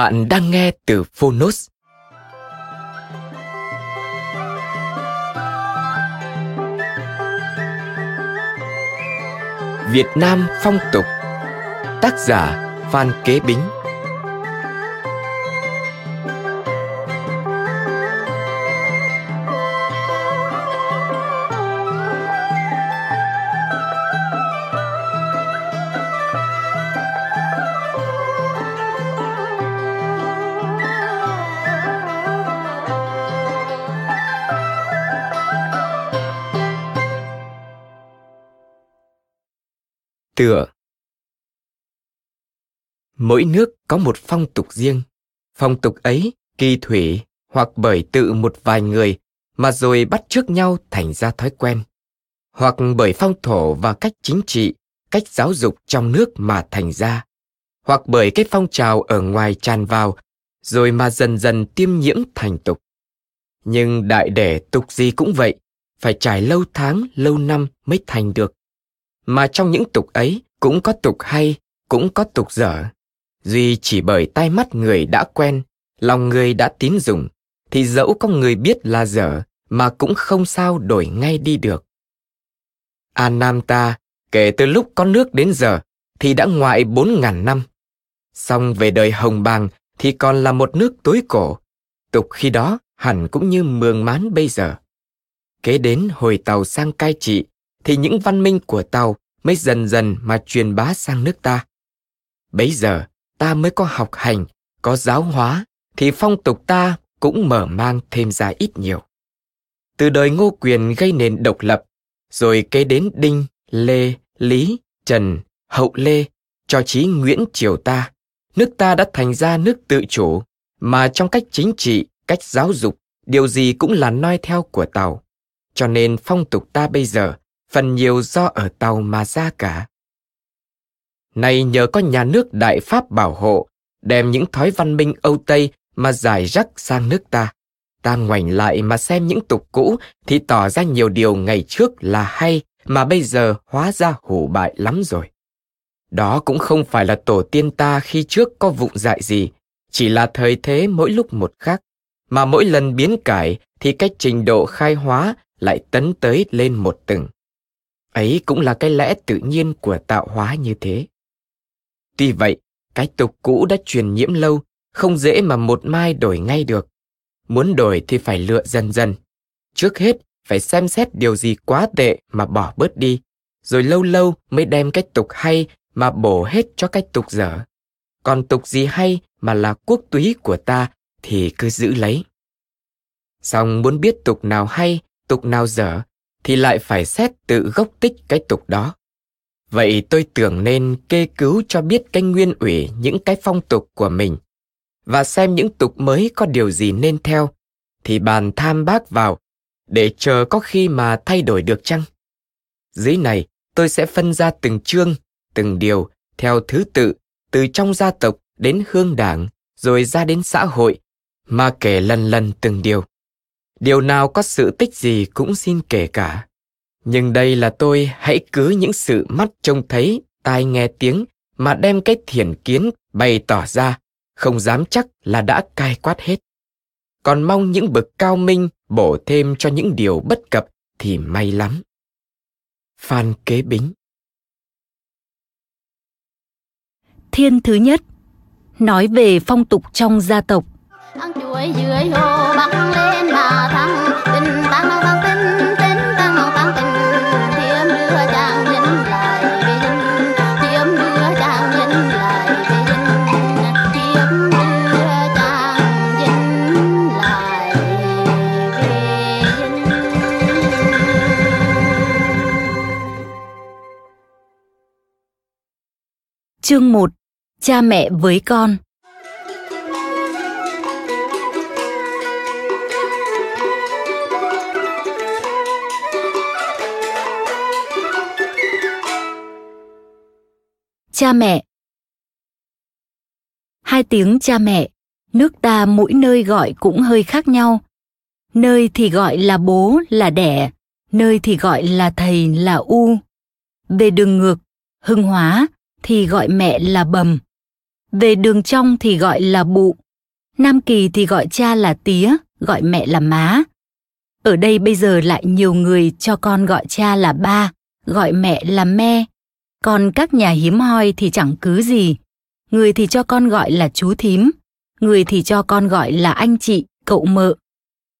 Bạn đang nghe từ Phonos. Việt Nam phong tục Tác giả Phan Kế Bính tựa. Mỗi nước có một phong tục riêng. Phong tục ấy, kỳ thủy hoặc bởi tự một vài người mà rồi bắt chước nhau thành ra thói quen. Hoặc bởi phong thổ và cách chính trị, cách giáo dục trong nước mà thành ra. Hoặc bởi cái phong trào ở ngoài tràn vào, rồi mà dần dần tiêm nhiễm thành tục. Nhưng đại để tục gì cũng vậy, phải trải lâu tháng, lâu năm mới thành được mà trong những tục ấy cũng có tục hay, cũng có tục dở. Duy chỉ bởi tai mắt người đã quen, lòng người đã tín dùng, thì dẫu có người biết là dở mà cũng không sao đổi ngay đi được. An Nam ta, kể từ lúc có nước đến giờ, thì đã ngoại bốn ngàn năm. Xong về đời Hồng Bàng thì còn là một nước tối cổ. Tục khi đó hẳn cũng như mường mán bây giờ. Kế đến hồi tàu sang cai trị, thì những văn minh của tàu mới dần dần mà truyền bá sang nước ta. Bấy giờ, ta mới có học hành, có giáo hóa, thì phong tục ta cũng mở mang thêm ra ít nhiều. Từ đời Ngô Quyền gây nền độc lập, rồi kế đến Đinh, Lê, Lý, Trần, Hậu Lê, cho chí Nguyễn Triều ta, nước ta đã thành ra nước tự chủ, mà trong cách chính trị, cách giáo dục, điều gì cũng là noi theo của Tàu. Cho nên phong tục ta bây giờ phần nhiều do ở tàu mà ra cả. nay nhờ có nhà nước Đại Pháp bảo hộ, đem những thói văn minh Âu Tây mà giải rắc sang nước ta. Ta ngoảnh lại mà xem những tục cũ thì tỏ ra nhiều điều ngày trước là hay mà bây giờ hóa ra hủ bại lắm rồi. Đó cũng không phải là tổ tiên ta khi trước có vụng dại gì, chỉ là thời thế mỗi lúc một khác, mà mỗi lần biến cải thì cách trình độ khai hóa lại tấn tới lên một tầng ấy cũng là cái lẽ tự nhiên của tạo hóa như thế. Tuy vậy, cái tục cũ đã truyền nhiễm lâu, không dễ mà một mai đổi ngay được. Muốn đổi thì phải lựa dần dần. Trước hết, phải xem xét điều gì quá tệ mà bỏ bớt đi, rồi lâu lâu mới đem cái tục hay mà bổ hết cho cái tục dở. Còn tục gì hay mà là quốc túy của ta thì cứ giữ lấy. Xong muốn biết tục nào hay, tục nào dở thì lại phải xét tự gốc tích cái tục đó. Vậy tôi tưởng nên kê cứu cho biết cái nguyên ủy những cái phong tục của mình và xem những tục mới có điều gì nên theo thì bàn tham bác vào để chờ có khi mà thay đổi được chăng? Dưới này tôi sẽ phân ra từng chương, từng điều theo thứ tự từ trong gia tộc đến hương đảng rồi ra đến xã hội mà kể lần lần từng điều điều nào có sự tích gì cũng xin kể cả. Nhưng đây là tôi hãy cứ những sự mắt trông thấy tai nghe tiếng mà đem cái thiền kiến bày tỏ ra không dám chắc là đã cai quát hết. Còn mong những bậc cao minh bổ thêm cho những điều bất cập thì may lắm. Phan Kế Bính. Thiên thứ nhất Nói về phong tục trong gia tộc. Ăn chuối dưới hồ bắc lên tình tình đưa chàng lại đưa chàng lại đưa chàng lại Chương 1 Cha mẹ với con. Cha mẹ Hai tiếng cha mẹ, nước ta mỗi nơi gọi cũng hơi khác nhau. Nơi thì gọi là bố là đẻ, nơi thì gọi là thầy là u. Về đường ngược, hưng hóa thì gọi mẹ là bầm. Về đường trong thì gọi là bụ. Nam Kỳ thì gọi cha là tía, gọi mẹ là má. Ở đây bây giờ lại nhiều người cho con gọi cha là ba, gọi mẹ là me. Còn các nhà hiếm hoi thì chẳng cứ gì. Người thì cho con gọi là chú thím, người thì cho con gọi là anh chị, cậu mợ.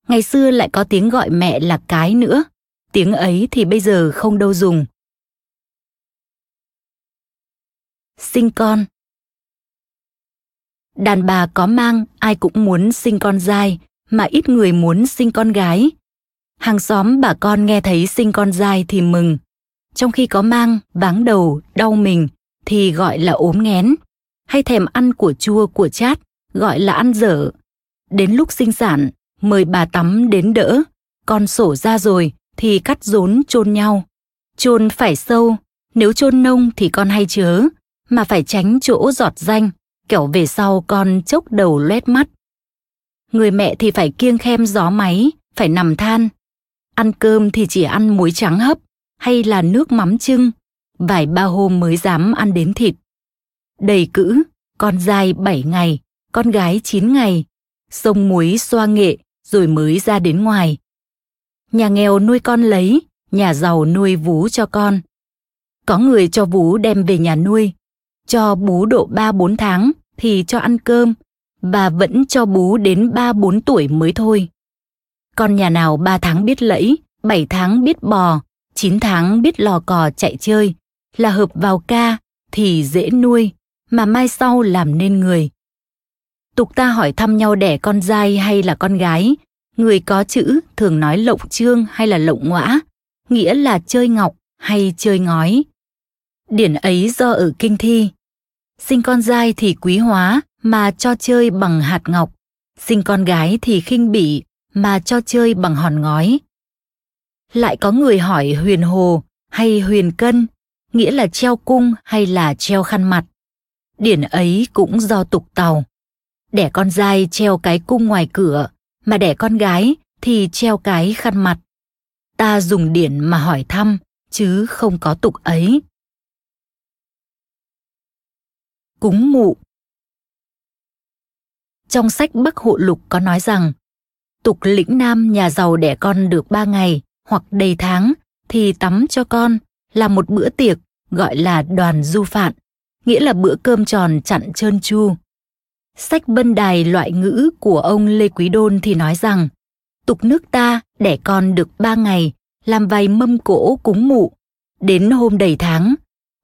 Ngày xưa lại có tiếng gọi mẹ là cái nữa. Tiếng ấy thì bây giờ không đâu dùng. Sinh con Đàn bà có mang ai cũng muốn sinh con dai, mà ít người muốn sinh con gái. Hàng xóm bà con nghe thấy sinh con dai thì mừng. Trong khi có mang, váng đầu, đau mình thì gọi là ốm nghén. Hay thèm ăn của chua của chát, gọi là ăn dở. Đến lúc sinh sản, mời bà tắm đến đỡ. Con sổ ra rồi thì cắt rốn chôn nhau. Chôn phải sâu, nếu chôn nông thì con hay chớ, mà phải tránh chỗ giọt danh, kẻo về sau con chốc đầu loét mắt. Người mẹ thì phải kiêng khem gió máy, phải nằm than. Ăn cơm thì chỉ ăn muối trắng hấp hay là nước mắm trưng, vài ba hôm mới dám ăn đến thịt. Đầy cữ, con dai 7 ngày, con gái 9 ngày, sông muối xoa nghệ rồi mới ra đến ngoài. Nhà nghèo nuôi con lấy, nhà giàu nuôi vú cho con. Có người cho vú đem về nhà nuôi, cho bú độ 3-4 tháng thì cho ăn cơm và vẫn cho bú đến 3-4 tuổi mới thôi. Con nhà nào 3 tháng biết lẫy, 7 tháng biết bò, 9 tháng biết lò cò chạy chơi, là hợp vào ca thì dễ nuôi, mà mai sau làm nên người. Tục ta hỏi thăm nhau đẻ con trai hay là con gái, người có chữ thường nói lộng trương hay là lộng ngõa, nghĩa là chơi ngọc hay chơi ngói. Điển ấy do ở kinh thi. Sinh con trai thì quý hóa mà cho chơi bằng hạt ngọc, sinh con gái thì khinh bỉ mà cho chơi bằng hòn ngói. Lại có người hỏi huyền hồ hay huyền cân, nghĩa là treo cung hay là treo khăn mặt. Điển ấy cũng do tục tàu. Đẻ con dai treo cái cung ngoài cửa, mà đẻ con gái thì treo cái khăn mặt. Ta dùng điển mà hỏi thăm, chứ không có tục ấy. Cúng mụ Trong sách Bắc Hộ Lục có nói rằng, tục lĩnh nam nhà giàu đẻ con được ba ngày hoặc đầy tháng thì tắm cho con là một bữa tiệc gọi là đoàn du phạn, nghĩa là bữa cơm tròn chặn trơn chu. Sách bân Đài loại ngữ của ông Lê Quý Đôn thì nói rằng, tục nước ta đẻ con được ba ngày, làm vài mâm cỗ cúng mụ. Đến hôm đầy tháng,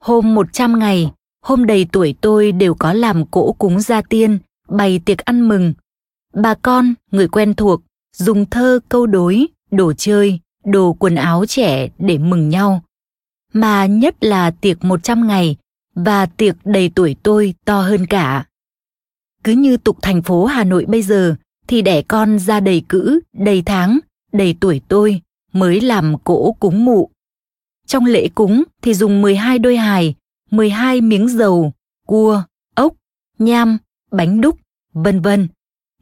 hôm một trăm ngày, hôm đầy tuổi tôi đều có làm cỗ cúng gia tiên, bày tiệc ăn mừng. Bà con, người quen thuộc, dùng thơ câu đối, đồ chơi, đồ quần áo trẻ để mừng nhau. Mà nhất là tiệc 100 ngày và tiệc đầy tuổi tôi to hơn cả. Cứ như tục thành phố Hà Nội bây giờ thì đẻ con ra đầy cữ, đầy tháng, đầy tuổi tôi mới làm cỗ cúng mụ. Trong lễ cúng thì dùng 12 đôi hài, 12 miếng dầu, cua, ốc, nham, bánh đúc, vân vân.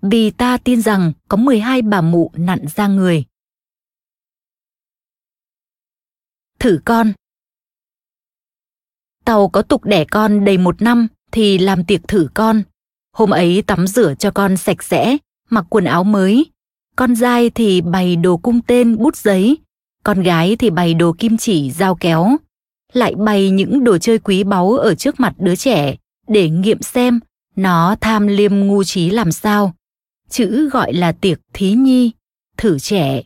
Vì ta tin rằng có 12 bà mụ nặn ra người. Thử con Tàu có tục đẻ con đầy một năm thì làm tiệc thử con. Hôm ấy tắm rửa cho con sạch sẽ, mặc quần áo mới. Con dai thì bày đồ cung tên bút giấy. con gái thì bày đồ kim chỉ, dao kéo, lại bày những đồ chơi quý báu ở trước mặt đứa trẻ để nghiệm xem nó tham liêm ngu trí làm sao. Chữ gọi là tiệc thí nhi, thử trẻ.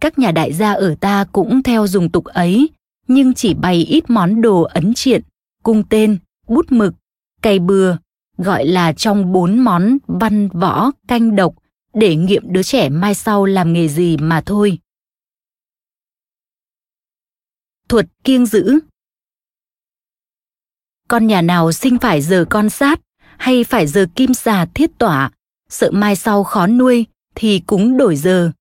Các nhà đại gia ở ta cũng theo dùng tục ấy, nhưng chỉ bày ít món đồ ấn triện, cung tên, bút mực, cày bừa, gọi là trong bốn món văn võ canh độc để nghiệm đứa trẻ mai sau làm nghề gì mà thôi. Thuật kiêng giữ Con nhà nào sinh phải giờ con sát hay phải giờ kim xà thiết tỏa, sợ mai sau khó nuôi thì cúng đổi giờ.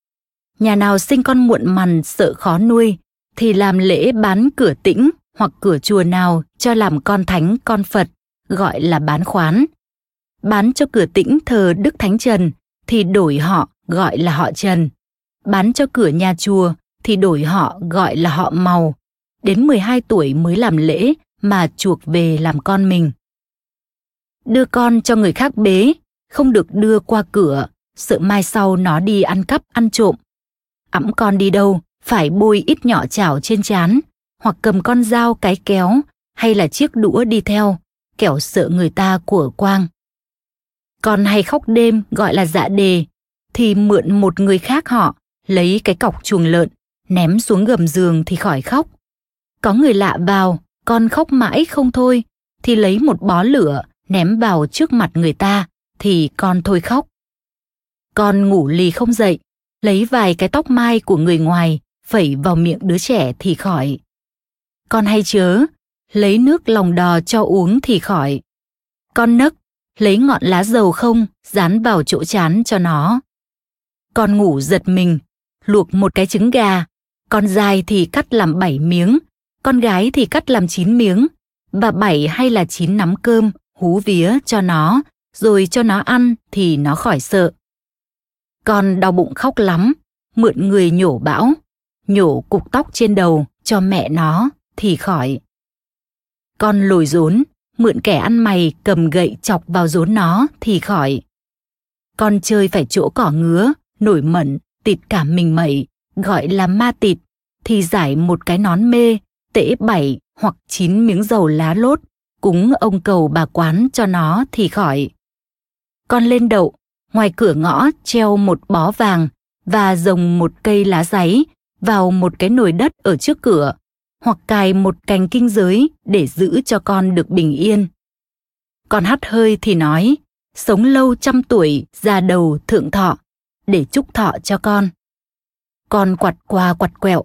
Nhà nào sinh con muộn mằn sợ khó nuôi thì làm lễ bán cửa tĩnh hoặc cửa chùa nào cho làm con thánh con Phật, gọi là bán khoán. Bán cho cửa tĩnh thờ Đức Thánh Trần thì đổi họ gọi là họ Trần. Bán cho cửa nhà chùa thì đổi họ gọi là họ Màu. Đến 12 tuổi mới làm lễ mà chuộc về làm con mình. Đưa con cho người khác bế, không được đưa qua cửa, sợ mai sau nó đi ăn cắp ăn trộm. Ẵm con đi đâu, phải bôi ít nhỏ chảo trên chán, hoặc cầm con dao cái kéo hay là chiếc đũa đi theo, kẻo sợ người ta của quang. Còn hay khóc đêm gọi là dạ đề, thì mượn một người khác họ, lấy cái cọc chuồng lợn, ném xuống gầm giường thì khỏi khóc. Có người lạ vào, con khóc mãi không thôi, thì lấy một bó lửa, ném vào trước mặt người ta, thì con thôi khóc. Con ngủ lì không dậy, lấy vài cái tóc mai của người ngoài, phẩy vào miệng đứa trẻ thì khỏi. Con hay chớ, lấy nước lòng đò cho uống thì khỏi. Con nấc, lấy ngọn lá dầu không, dán vào chỗ chán cho nó. Con ngủ giật mình, luộc một cái trứng gà, con dài thì cắt làm bảy miếng, con gái thì cắt làm chín miếng, và bảy hay là chín nắm cơm, hú vía cho nó, rồi cho nó ăn thì nó khỏi sợ. Con đau bụng khóc lắm, mượn người nhổ bão, nhổ cục tóc trên đầu cho mẹ nó thì khỏi. Con lồi rốn, mượn kẻ ăn mày cầm gậy chọc vào rốn nó thì khỏi. Con chơi phải chỗ cỏ ngứa, nổi mẩn, tịt cả mình mẩy, gọi là ma tịt, thì giải một cái nón mê, tễ bảy hoặc chín miếng dầu lá lốt, cúng ông cầu bà quán cho nó thì khỏi. Con lên đậu, ngoài cửa ngõ treo một bó vàng và rồng một cây lá giấy vào một cái nồi đất ở trước cửa hoặc cài một cành kinh giới để giữ cho con được bình yên. Con hắt hơi thì nói, sống lâu trăm tuổi, già đầu thượng thọ, để chúc thọ cho con. Con quặt qua quặt quẹo,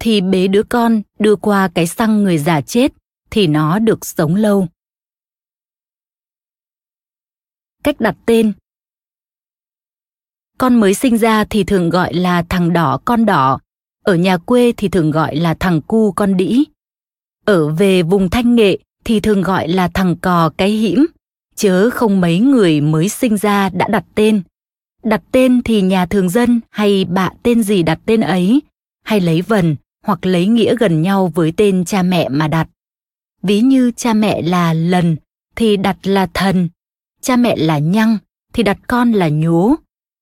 thì bế đứa con đưa qua cái xăng người già chết, thì nó được sống lâu. Cách đặt tên con mới sinh ra thì thường gọi là thằng đỏ con đỏ, ở nhà quê thì thường gọi là thằng cu con đĩ. Ở về vùng thanh nghệ thì thường gọi là thằng cò cái hĩm, chớ không mấy người mới sinh ra đã đặt tên. Đặt tên thì nhà thường dân hay bạ tên gì đặt tên ấy, hay lấy vần hoặc lấy nghĩa gần nhau với tên cha mẹ mà đặt. Ví như cha mẹ là lần thì đặt là thần, cha mẹ là nhăng thì đặt con là nhố,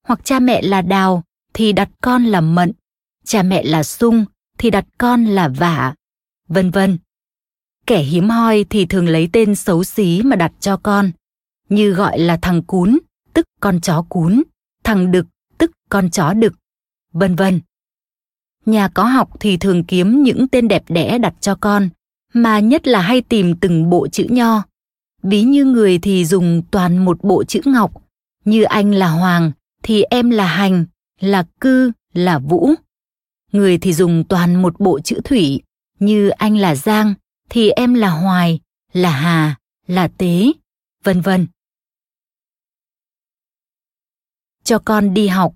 hoặc cha mẹ là đào thì đặt con là mận, cha mẹ là sung thì đặt con là vả, vân vân. Kẻ hiếm hoi thì thường lấy tên xấu xí mà đặt cho con, như gọi là thằng cún, tức con chó cún, thằng đực, tức con chó đực, vân vân. Nhà có học thì thường kiếm những tên đẹp đẽ đặt cho con, mà nhất là hay tìm từng bộ chữ nho. Ví như người thì dùng toàn một bộ chữ ngọc, như anh là Hoàng thì em là Hành, là Cư, là Vũ. Người thì dùng toàn một bộ chữ thủy, như anh là Giang, thì em là Hoài, là Hà, là Tế, vân vân. Cho con đi học.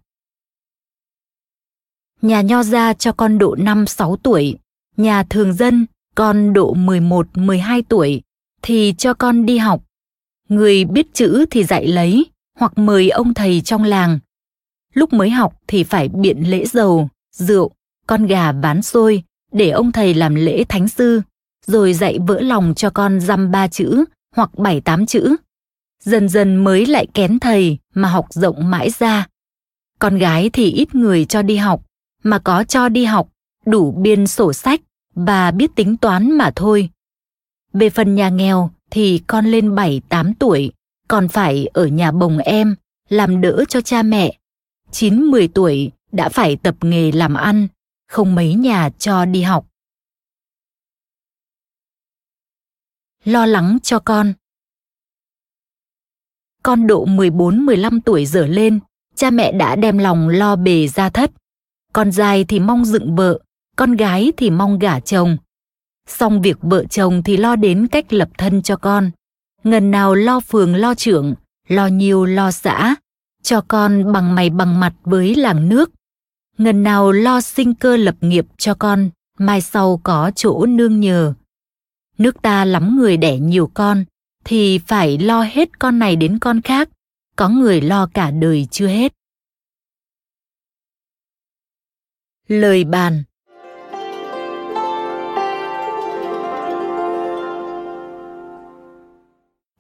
Nhà nho gia cho con độ 5-6 tuổi, nhà thường dân con độ 11-12 tuổi thì cho con đi học. Người biết chữ thì dạy lấy hoặc mời ông thầy trong làng. Lúc mới học thì phải biện lễ dầu, rượu, con gà bán xôi để ông thầy làm lễ thánh sư, rồi dạy vỡ lòng cho con dăm ba chữ hoặc bảy tám chữ. Dần dần mới lại kén thầy mà học rộng mãi ra. Con gái thì ít người cho đi học, mà có cho đi học, đủ biên sổ sách và biết tính toán mà thôi. Về phần nhà nghèo thì con lên 7-8 tuổi, còn phải ở nhà bồng em, làm đỡ cho cha mẹ. 9-10 tuổi đã phải tập nghề làm ăn, không mấy nhà cho đi học. Lo lắng cho con Con độ 14-15 tuổi dở lên, cha mẹ đã đem lòng lo bề ra thất. Con dài thì mong dựng vợ, con gái thì mong gả chồng. Xong việc vợ chồng thì lo đến cách lập thân cho con. Ngần nào lo phường lo trưởng, lo nhiều lo xã, cho con bằng mày bằng mặt với làng nước. Ngần nào lo sinh cơ lập nghiệp cho con, mai sau có chỗ nương nhờ. Nước ta lắm người đẻ nhiều con, thì phải lo hết con này đến con khác, có người lo cả đời chưa hết. Lời bàn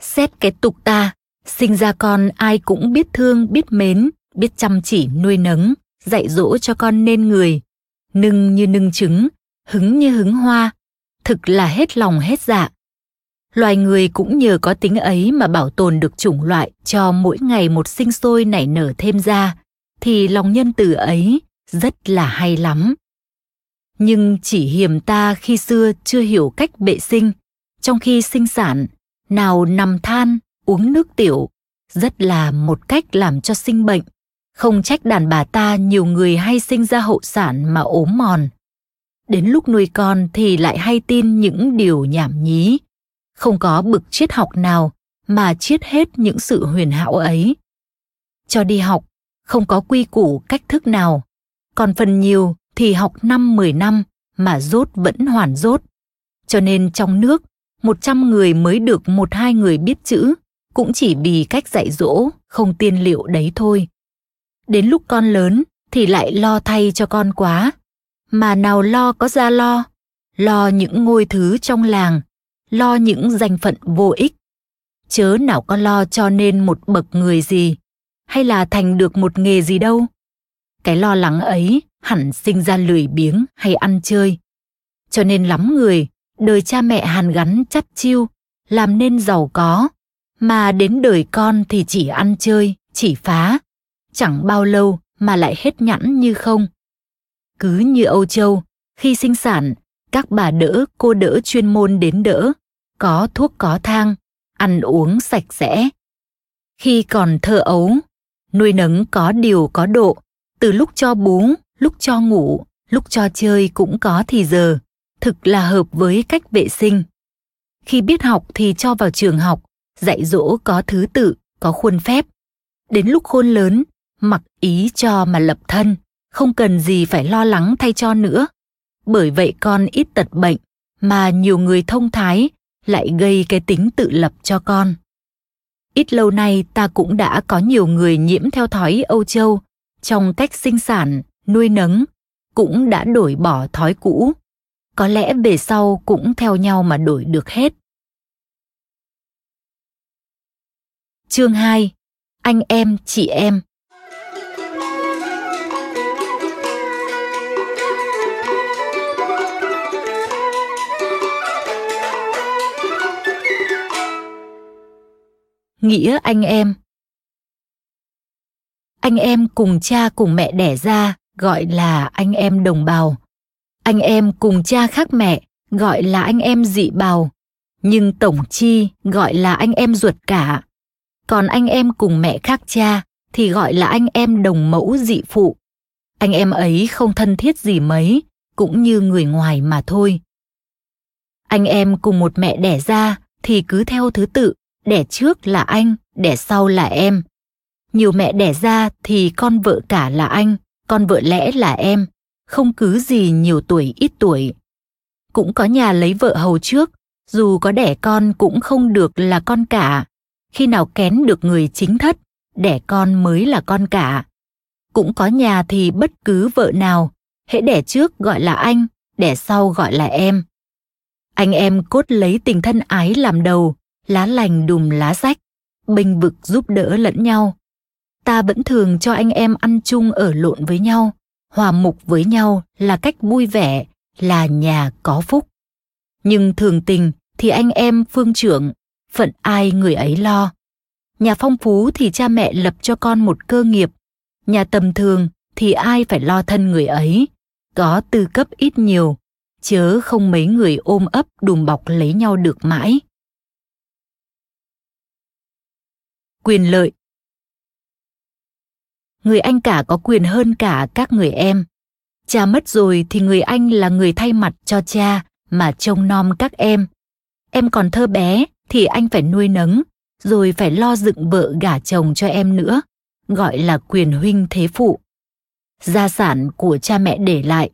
Xét cái tục ta, sinh ra con ai cũng biết thương, biết mến, biết chăm chỉ nuôi nấng, dạy dỗ cho con nên người. Nưng như nưng trứng, hứng như hứng hoa, thực là hết lòng hết dạ. Loài người cũng nhờ có tính ấy mà bảo tồn được chủng loại cho mỗi ngày một sinh sôi nảy nở thêm ra, thì lòng nhân từ ấy rất là hay lắm. Nhưng chỉ hiềm ta khi xưa chưa hiểu cách bệ sinh, trong khi sinh sản, nào nằm than, uống nước tiểu, rất là một cách làm cho sinh bệnh. Không trách đàn bà ta nhiều người hay sinh ra hậu sản mà ốm mòn. Đến lúc nuôi con thì lại hay tin những điều nhảm nhí. Không có bực triết học nào mà triết hết những sự huyền hảo ấy. Cho đi học, không có quy củ cách thức nào. Còn phần nhiều thì học năm 10 năm mà rốt vẫn hoàn rốt. Cho nên trong nước, 100 người mới được một hai người biết chữ, cũng chỉ vì cách dạy dỗ, không tiên liệu đấy thôi. Đến lúc con lớn thì lại lo thay cho con quá. Mà nào lo có ra lo, lo những ngôi thứ trong làng, lo những danh phận vô ích. Chớ nào có lo cho nên một bậc người gì, hay là thành được một nghề gì đâu. Cái lo lắng ấy hẳn sinh ra lười biếng hay ăn chơi. Cho nên lắm người, đời cha mẹ hàn gắn chắt chiêu, làm nên giàu có, mà đến đời con thì chỉ ăn chơi, chỉ phá. Chẳng bao lâu mà lại hết nhẵn như không. Cứ như Âu Châu, khi sinh sản, các bà đỡ, cô đỡ chuyên môn đến đỡ, có thuốc có thang, ăn uống sạch sẽ. Khi còn thơ ấu, nuôi nấng có điều có độ, từ lúc cho bú, lúc cho ngủ, lúc cho chơi cũng có thì giờ, thực là hợp với cách vệ sinh. Khi biết học thì cho vào trường học, dạy dỗ có thứ tự, có khuôn phép. Đến lúc khôn lớn, mặc ý cho mà lập thân, không cần gì phải lo lắng thay cho nữa. Bởi vậy con ít tật bệnh, mà nhiều người thông thái lại gây cái tính tự lập cho con. Ít lâu nay ta cũng đã có nhiều người nhiễm theo thói Âu Châu trong cách sinh sản, nuôi nấng, cũng đã đổi bỏ thói cũ. Có lẽ về sau cũng theo nhau mà đổi được hết. Chương 2 Anh em, chị em Nghĩa anh em Anh em cùng cha cùng mẹ đẻ ra gọi là anh em đồng bào. Anh em cùng cha khác mẹ gọi là anh em dị bào. Nhưng tổng chi gọi là anh em ruột cả còn anh em cùng mẹ khác cha thì gọi là anh em đồng mẫu dị phụ. Anh em ấy không thân thiết gì mấy, cũng như người ngoài mà thôi. Anh em cùng một mẹ đẻ ra thì cứ theo thứ tự, đẻ trước là anh, đẻ sau là em. Nhiều mẹ đẻ ra thì con vợ cả là anh, con vợ lẽ là em, không cứ gì nhiều tuổi ít tuổi. Cũng có nhà lấy vợ hầu trước, dù có đẻ con cũng không được là con cả, khi nào kén được người chính thất đẻ con mới là con cả. Cũng có nhà thì bất cứ vợ nào hễ đẻ trước gọi là anh đẻ sau gọi là em. Anh em cốt lấy tình thân ái làm đầu lá lành đùm lá rách bênh vực giúp đỡ lẫn nhau. Ta vẫn thường cho anh em ăn chung ở lộn với nhau hòa mục với nhau là cách vui vẻ, là nhà có phúc. Nhưng thường tình thì anh em phương trưởng, phận ai người ấy lo. Nhà phong phú thì cha mẹ lập cho con một cơ nghiệp. Nhà tầm thường thì ai phải lo thân người ấy, có tư cấp ít nhiều, chớ không mấy người ôm ấp đùm bọc lấy nhau được mãi. Quyền lợi người anh cả có quyền hơn cả các người em. Cha mất rồi thì người anh là người thay mặt cho cha mà trông nom các em. Em còn thơ bé thì anh phải nuôi nấng, rồi phải lo dựng vợ gả chồng cho em nữa, gọi là quyền huynh thế phụ. Gia sản của cha mẹ để lại,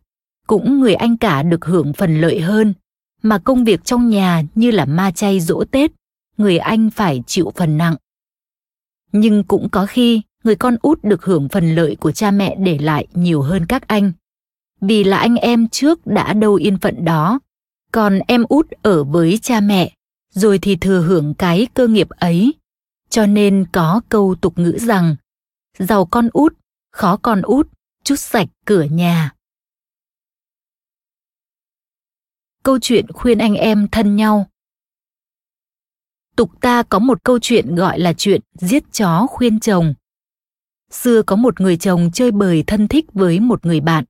cũng người anh cả được hưởng phần lợi hơn, mà công việc trong nhà như là ma chay dỗ tết, người anh phải chịu phần nặng. Nhưng cũng có khi người con út được hưởng phần lợi của cha mẹ để lại nhiều hơn các anh. Vì là anh em trước đã đâu yên phận đó, còn em út ở với cha mẹ, rồi thì thừa hưởng cái cơ nghiệp ấy. Cho nên có câu tục ngữ rằng, giàu con út, khó con út, chút sạch cửa nhà. Câu chuyện khuyên anh em thân nhau. Tục ta có một câu chuyện gọi là chuyện giết chó khuyên chồng xưa có một người chồng chơi bời thân thích với một người bạn.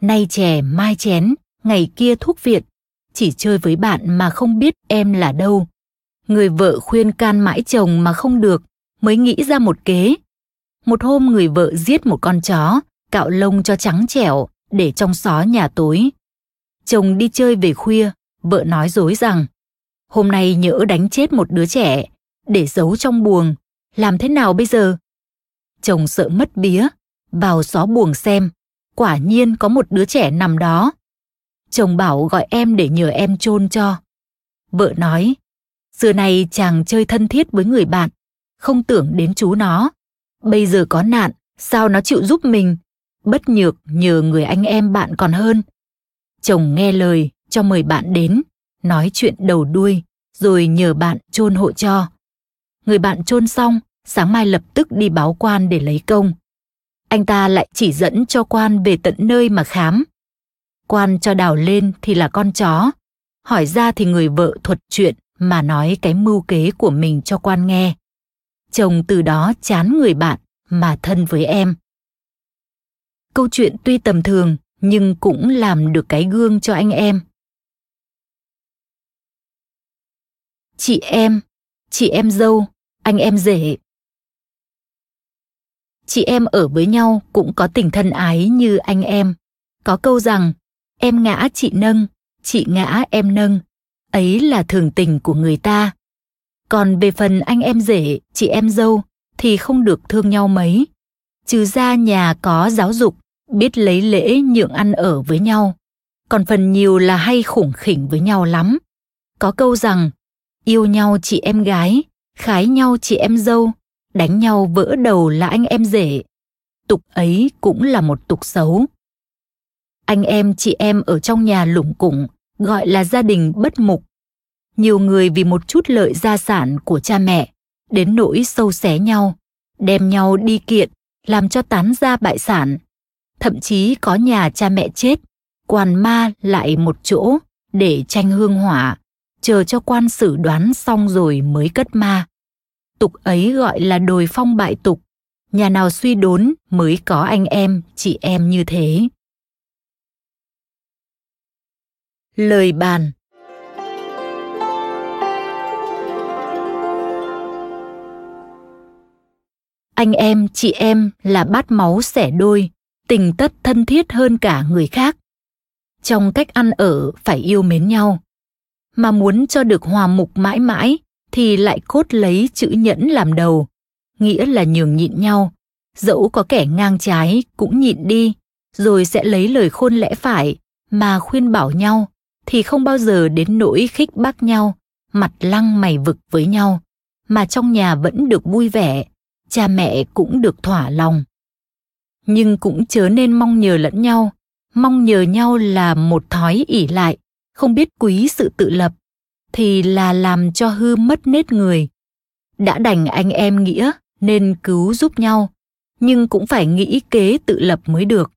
Nay chè, mai chén, ngày kia thuốc viện. Chỉ chơi với bạn mà không biết em là đâu. Người vợ khuyên can mãi chồng mà không được, mới nghĩ ra một kế. Một hôm người vợ giết một con chó, cạo lông cho trắng trẻo, để trong xó nhà tối. Chồng đi chơi về khuya, vợ nói dối rằng, hôm nay nhỡ đánh chết một đứa trẻ, để giấu trong buồng, làm thế nào bây giờ? Chồng sợ mất bía, vào xó buồng xem, quả nhiên có một đứa trẻ nằm đó. Chồng bảo gọi em để nhờ em chôn cho. Vợ nói, xưa nay chàng chơi thân thiết với người bạn, không tưởng đến chú nó. Bây giờ có nạn, sao nó chịu giúp mình? Bất nhược nhờ người anh em bạn còn hơn. Chồng nghe lời, cho mời bạn đến, nói chuyện đầu đuôi, rồi nhờ bạn chôn hộ cho. Người bạn chôn xong sáng mai lập tức đi báo quan để lấy công. Anh ta lại chỉ dẫn cho quan về tận nơi mà khám. Quan cho đào lên thì là con chó. Hỏi ra thì người vợ thuật chuyện mà nói cái mưu kế của mình cho quan nghe. Chồng từ đó chán người bạn mà thân với em. Câu chuyện tuy tầm thường, nhưng cũng làm được cái gương cho anh em. Chị em chị em dâu, anh em rể chị em ở với nhau cũng có tình thân ái như anh em. Có câu rằng, em ngã, chị nâng, chị ngã, em nâng. Ấy là thường tình của người ta. Còn về phần anh em rể, chị em dâu thì không được thương nhau mấy. Trừ ra nhà có giáo dục, biết lấy lễ nhượng ăn ở với nhau. Còn phần nhiều là hay khủng khỉnh với nhau lắm. Có câu rằng, yêu nhau chị em gái, khái nhau chị em dâu đánh nhau vỡ đầu là anh em rể tục ấy cũng là một tục xấu. Anh em, chị em ở trong nhà lủng củng, gọi là gia đình bất mục. Nhiều người vì một chút lợi gia sản của cha mẹ, đến nỗi sâu xé nhau, đem nhau đi kiện, làm cho tán ra bại sản. Thậm chí có nhà cha mẹ chết quan ma lại một chỗ để tranh hương hỏa, chờ cho quan xử đoán xong rồi mới cất ma tục ấy gọi là đồi phong bại tục. Nhà nào suy đốn mới có anh em, chị em như thế. Lời bàn. Anh em, chị em là bát máu xẻ đôi, tình tất thân thiết hơn cả người khác. Trong cách ăn ở phải yêu mến nhau. Mà muốn cho được hòa mục mãi mãi thì lại cốt lấy chữ nhẫn làm đầu, nghĩa là nhường nhịn nhau. Dẫu có kẻ ngang trái cũng nhịn đi, rồi sẽ lấy lời khôn lẽ phải mà khuyên bảo nhau, thì không bao giờ đến nỗi khích bác nhau, mặt lăng mày vực với nhau, mà trong nhà vẫn được vui vẻ, cha mẹ cũng được thỏa lòng. Nhưng cũng chớ nên mong nhờ lẫn nhau, mong nhờ nhau là một thói ỉ lại, không biết quý sự tự lập thì là làm cho hư mất nết người đã đành anh em nghĩa nên cứu giúp nhau nhưng cũng phải nghĩ kế tự lập mới được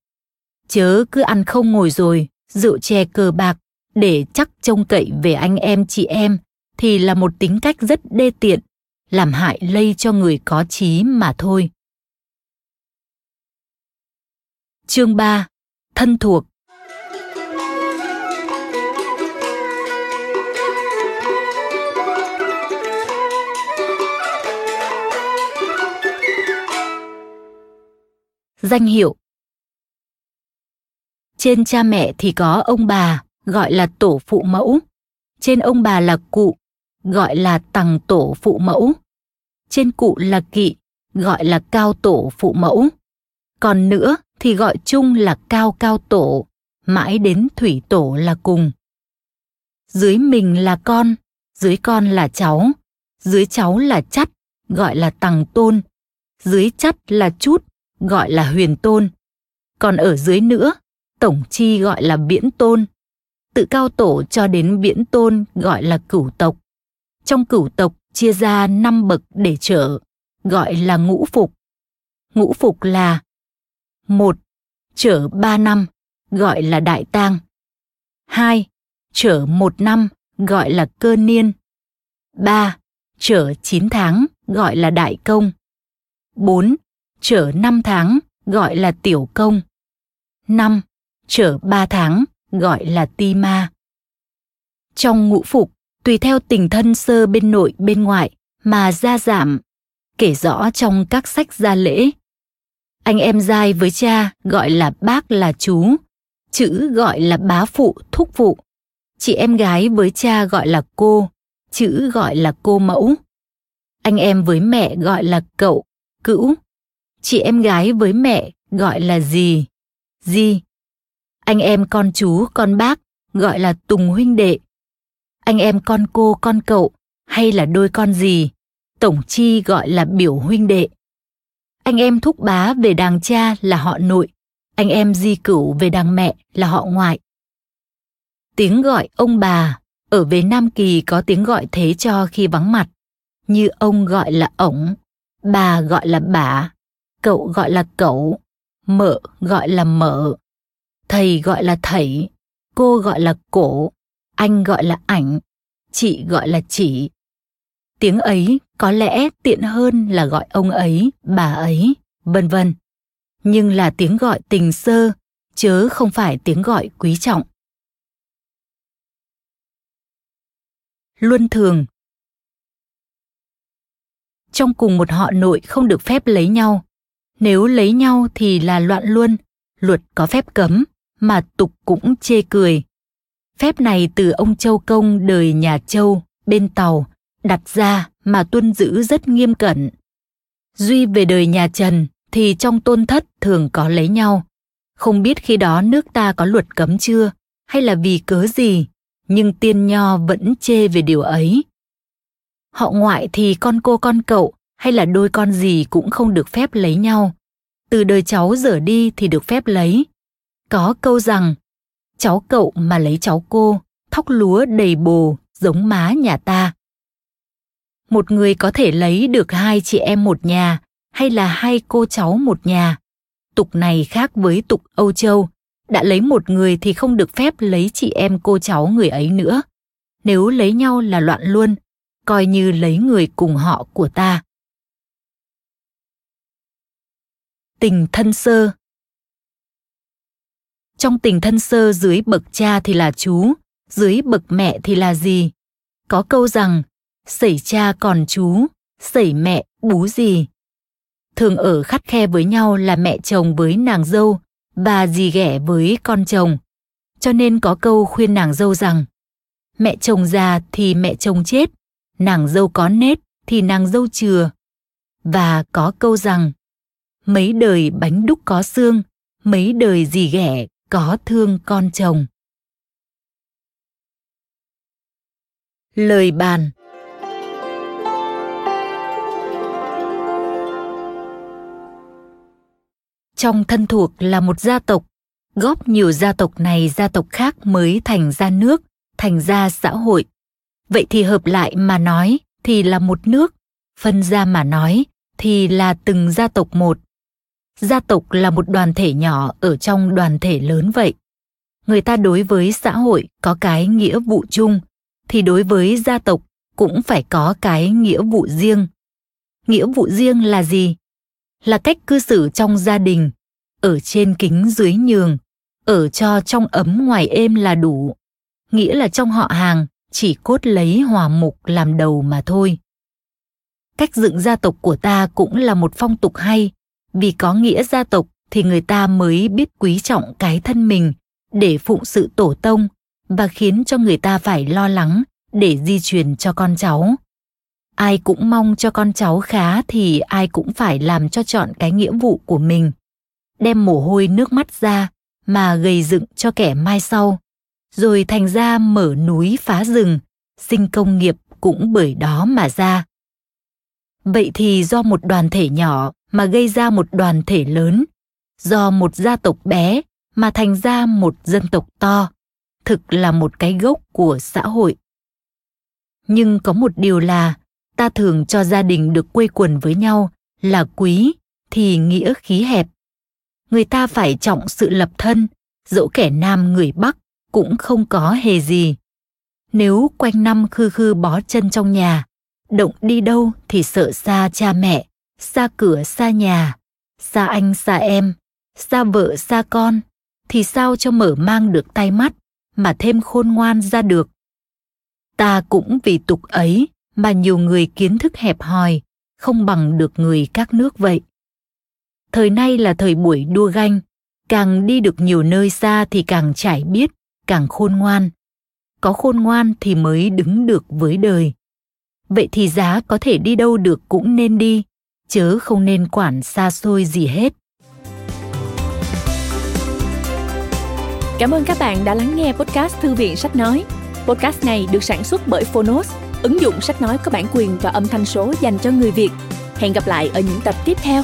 chớ cứ ăn không ngồi rồi, rượu chè cờ bạc để chắc trông cậy về anh em chị em thì là một tính cách rất đê tiện, làm hại lây cho người có trí mà thôi. Chương 3. Thân thuộc Danh hiệu Trên cha mẹ thì có ông bà, gọi là tổ phụ mẫu. Trên ông bà là cụ, gọi là tằng tổ phụ mẫu. Trên cụ là kỵ, gọi là cao tổ phụ mẫu. Còn nữa thì gọi chung là cao cao tổ, mãi đến thủy tổ là cùng. Dưới mình là con, dưới con là cháu, dưới cháu là chắt, gọi là tằng tôn, dưới chắt là chút, gọi là huyền tôn. Còn ở dưới nữa, tổng chi gọi là biễn tôn. Tự cao tổ cho đến biễn tôn gọi là cửu tộc. Trong cửu tộc chia ra năm bậc để trở, gọi là ngũ phục. Ngũ phục là một Trở ba năm, gọi là đại tang. hai Trở một năm, gọi là cơ niên. ba Trở chín tháng, gọi là đại công. bốn chở năm tháng, gọi là tiểu công. năm chở ba tháng, gọi là ti ma. Trong ngũ phục, tùy theo tình thân sơ bên nội bên ngoại mà gia giảm, kể rõ trong các sách gia lễ. Anh em giai với cha gọi là bác là chú, chữ gọi là bá phụ thúc phụ. Chị em gái với cha gọi là cô, chữ gọi là cô mẫu. Anh em với mẹ gọi là cậu, cữu. Chị em gái với mẹ gọi là gì, di. Anh em con chú, con bác gọi là tùng huynh đệ. Anh em con cô, con cậu hay là đôi con gì, tổng chi gọi là biểu huynh đệ. Anh em thúc bá về đàng cha là họ nội, anh em di cửu về đàng mẹ là họ ngoại. Tiếng gọi ông bà ở về Nam Kỳ có tiếng gọi thế cho khi vắng mặt, như ông gọi là ổng, bà gọi là bả, cậu gọi là cậu, mợ gọi là mợ, thầy gọi là thầy, cô gọi là cổ, anh gọi là ảnh, chị gọi là chỉ. Tiếng ấy có lẽ tiện hơn là gọi ông ấy, bà ấy, vân vân. Nhưng là tiếng gọi tình sơ, chớ không phải tiếng gọi quý trọng. Luân thường Trong cùng một họ nội không được phép lấy nhau. Nếu lấy nhau thì là loạn luôn luật có phép cấm, mà tục cũng chê cười. Phép này từ ông Châu Công đời nhà Châu, bên Tàu, đặt ra mà tuân giữ rất nghiêm cẩn. Duy về đời nhà Trần thì trong tôn thất thường có lấy nhau. Không biết khi đó nước ta có luật cấm chưa, hay là vì cớ gì, nhưng tiên nho vẫn chê về điều ấy. Họ ngoại thì con cô con cậu hay là đôi con gì cũng không được phép lấy nhau. Từ đời cháu dở đi thì được phép lấy. Có câu rằng, cháu cậu mà lấy cháu cô, thóc lúa đầy bồ giống má nhà ta một người có thể lấy được hai chị em một nhà hay là hai cô cháu một nhà. Tục này khác với tục Âu Châu, đã lấy một người thì không được phép lấy chị em cô cháu người ấy nữa. Nếu lấy nhau là loạn luôn, coi như lấy người cùng họ của ta. Tình thân sơ Trong tình thân sơ dưới bậc cha thì là chú, dưới bậc mẹ thì là gì? Có câu rằng sẩy cha còn chú, sẩy mẹ bú gì. Thường ở khắt khe với nhau là mẹ chồng với nàng dâu và dì ghẻ với con chồng. Cho nên có câu khuyên nàng dâu rằng mẹ chồng già thì mẹ chồng chết, nàng dâu có nết thì nàng dâu chừa. Và có câu rằng mấy đời bánh đúc có xương, mấy đời gì ghẻ có thương con chồng. Lời bàn. Trong thân thuộc là một gia tộc góp nhiều gia tộc này gia tộc khác mới thành ra nước thành ra xã hội. Vậy thì hợp lại mà nói thì là một nước phân ra mà nói thì là từng gia tộc một gia tộc là một đoàn thể nhỏ ở trong đoàn thể lớn vậy. Người ta đối với xã hội có cái nghĩa vụ chung, thì đối với gia tộc cũng phải có cái nghĩa vụ riêng. Nghĩa vụ riêng là gì? Là cách cư xử trong gia đình, ở trên kính dưới nhường, ở cho trong ấm ngoài êm là đủ. Nghĩa là trong họ hàng, chỉ cốt lấy hòa mục làm đầu mà thôi. Cách dựng gia tộc của ta cũng là một phong tục hay vì có nghĩa gia tộc thì người ta mới biết quý trọng cái thân mình để phụng sự tổ tông và khiến cho người ta phải lo lắng để di truyền cho con cháu. Ai cũng mong cho con cháu khá thì ai cũng phải làm cho chọn cái nghĩa vụ của mình. Đem mồ hôi nước mắt ra mà gầy dựng cho kẻ mai sau. Rồi thành ra mở núi phá rừng, sinh công nghiệp cũng bởi đó mà ra. Vậy thì do một đoàn thể nhỏ mà gây ra một đoàn thể lớn, do một gia tộc bé mà thành ra một dân tộc to, thực là một cái gốc của xã hội. Nhưng có một điều là ta thường cho gia đình được quây quần với nhau là quý thì nghĩa khí hẹp. Người ta phải trọng sự lập thân, dẫu kẻ nam người bắc cũng không có hề gì. Nếu quanh năm khư khư bó chân trong nhà, động đi đâu thì sợ xa cha mẹ xa cửa xa nhà, xa anh xa em, xa vợ xa con, thì sao cho mở mang được tay mắt mà thêm khôn ngoan ra được? Ta cũng vì tục ấy mà nhiều người kiến thức hẹp hòi, không bằng được người các nước vậy. Thời nay là thời buổi đua ganh, càng đi được nhiều nơi xa thì càng trải biết, càng khôn ngoan. Có khôn ngoan thì mới đứng được với đời. Vậy thì giá có thể đi đâu được cũng nên đi chớ không nên quản xa xôi gì hết Cảm ơn các bạn đã lắng nghe podcast Thư viện Sách Nói. Podcast này được sản xuất bởi Phonos, ứng dụng sách nói có bản quyền và âm thanh số dành cho người Việt. Hẹn gặp lại ở những tập tiếp theo.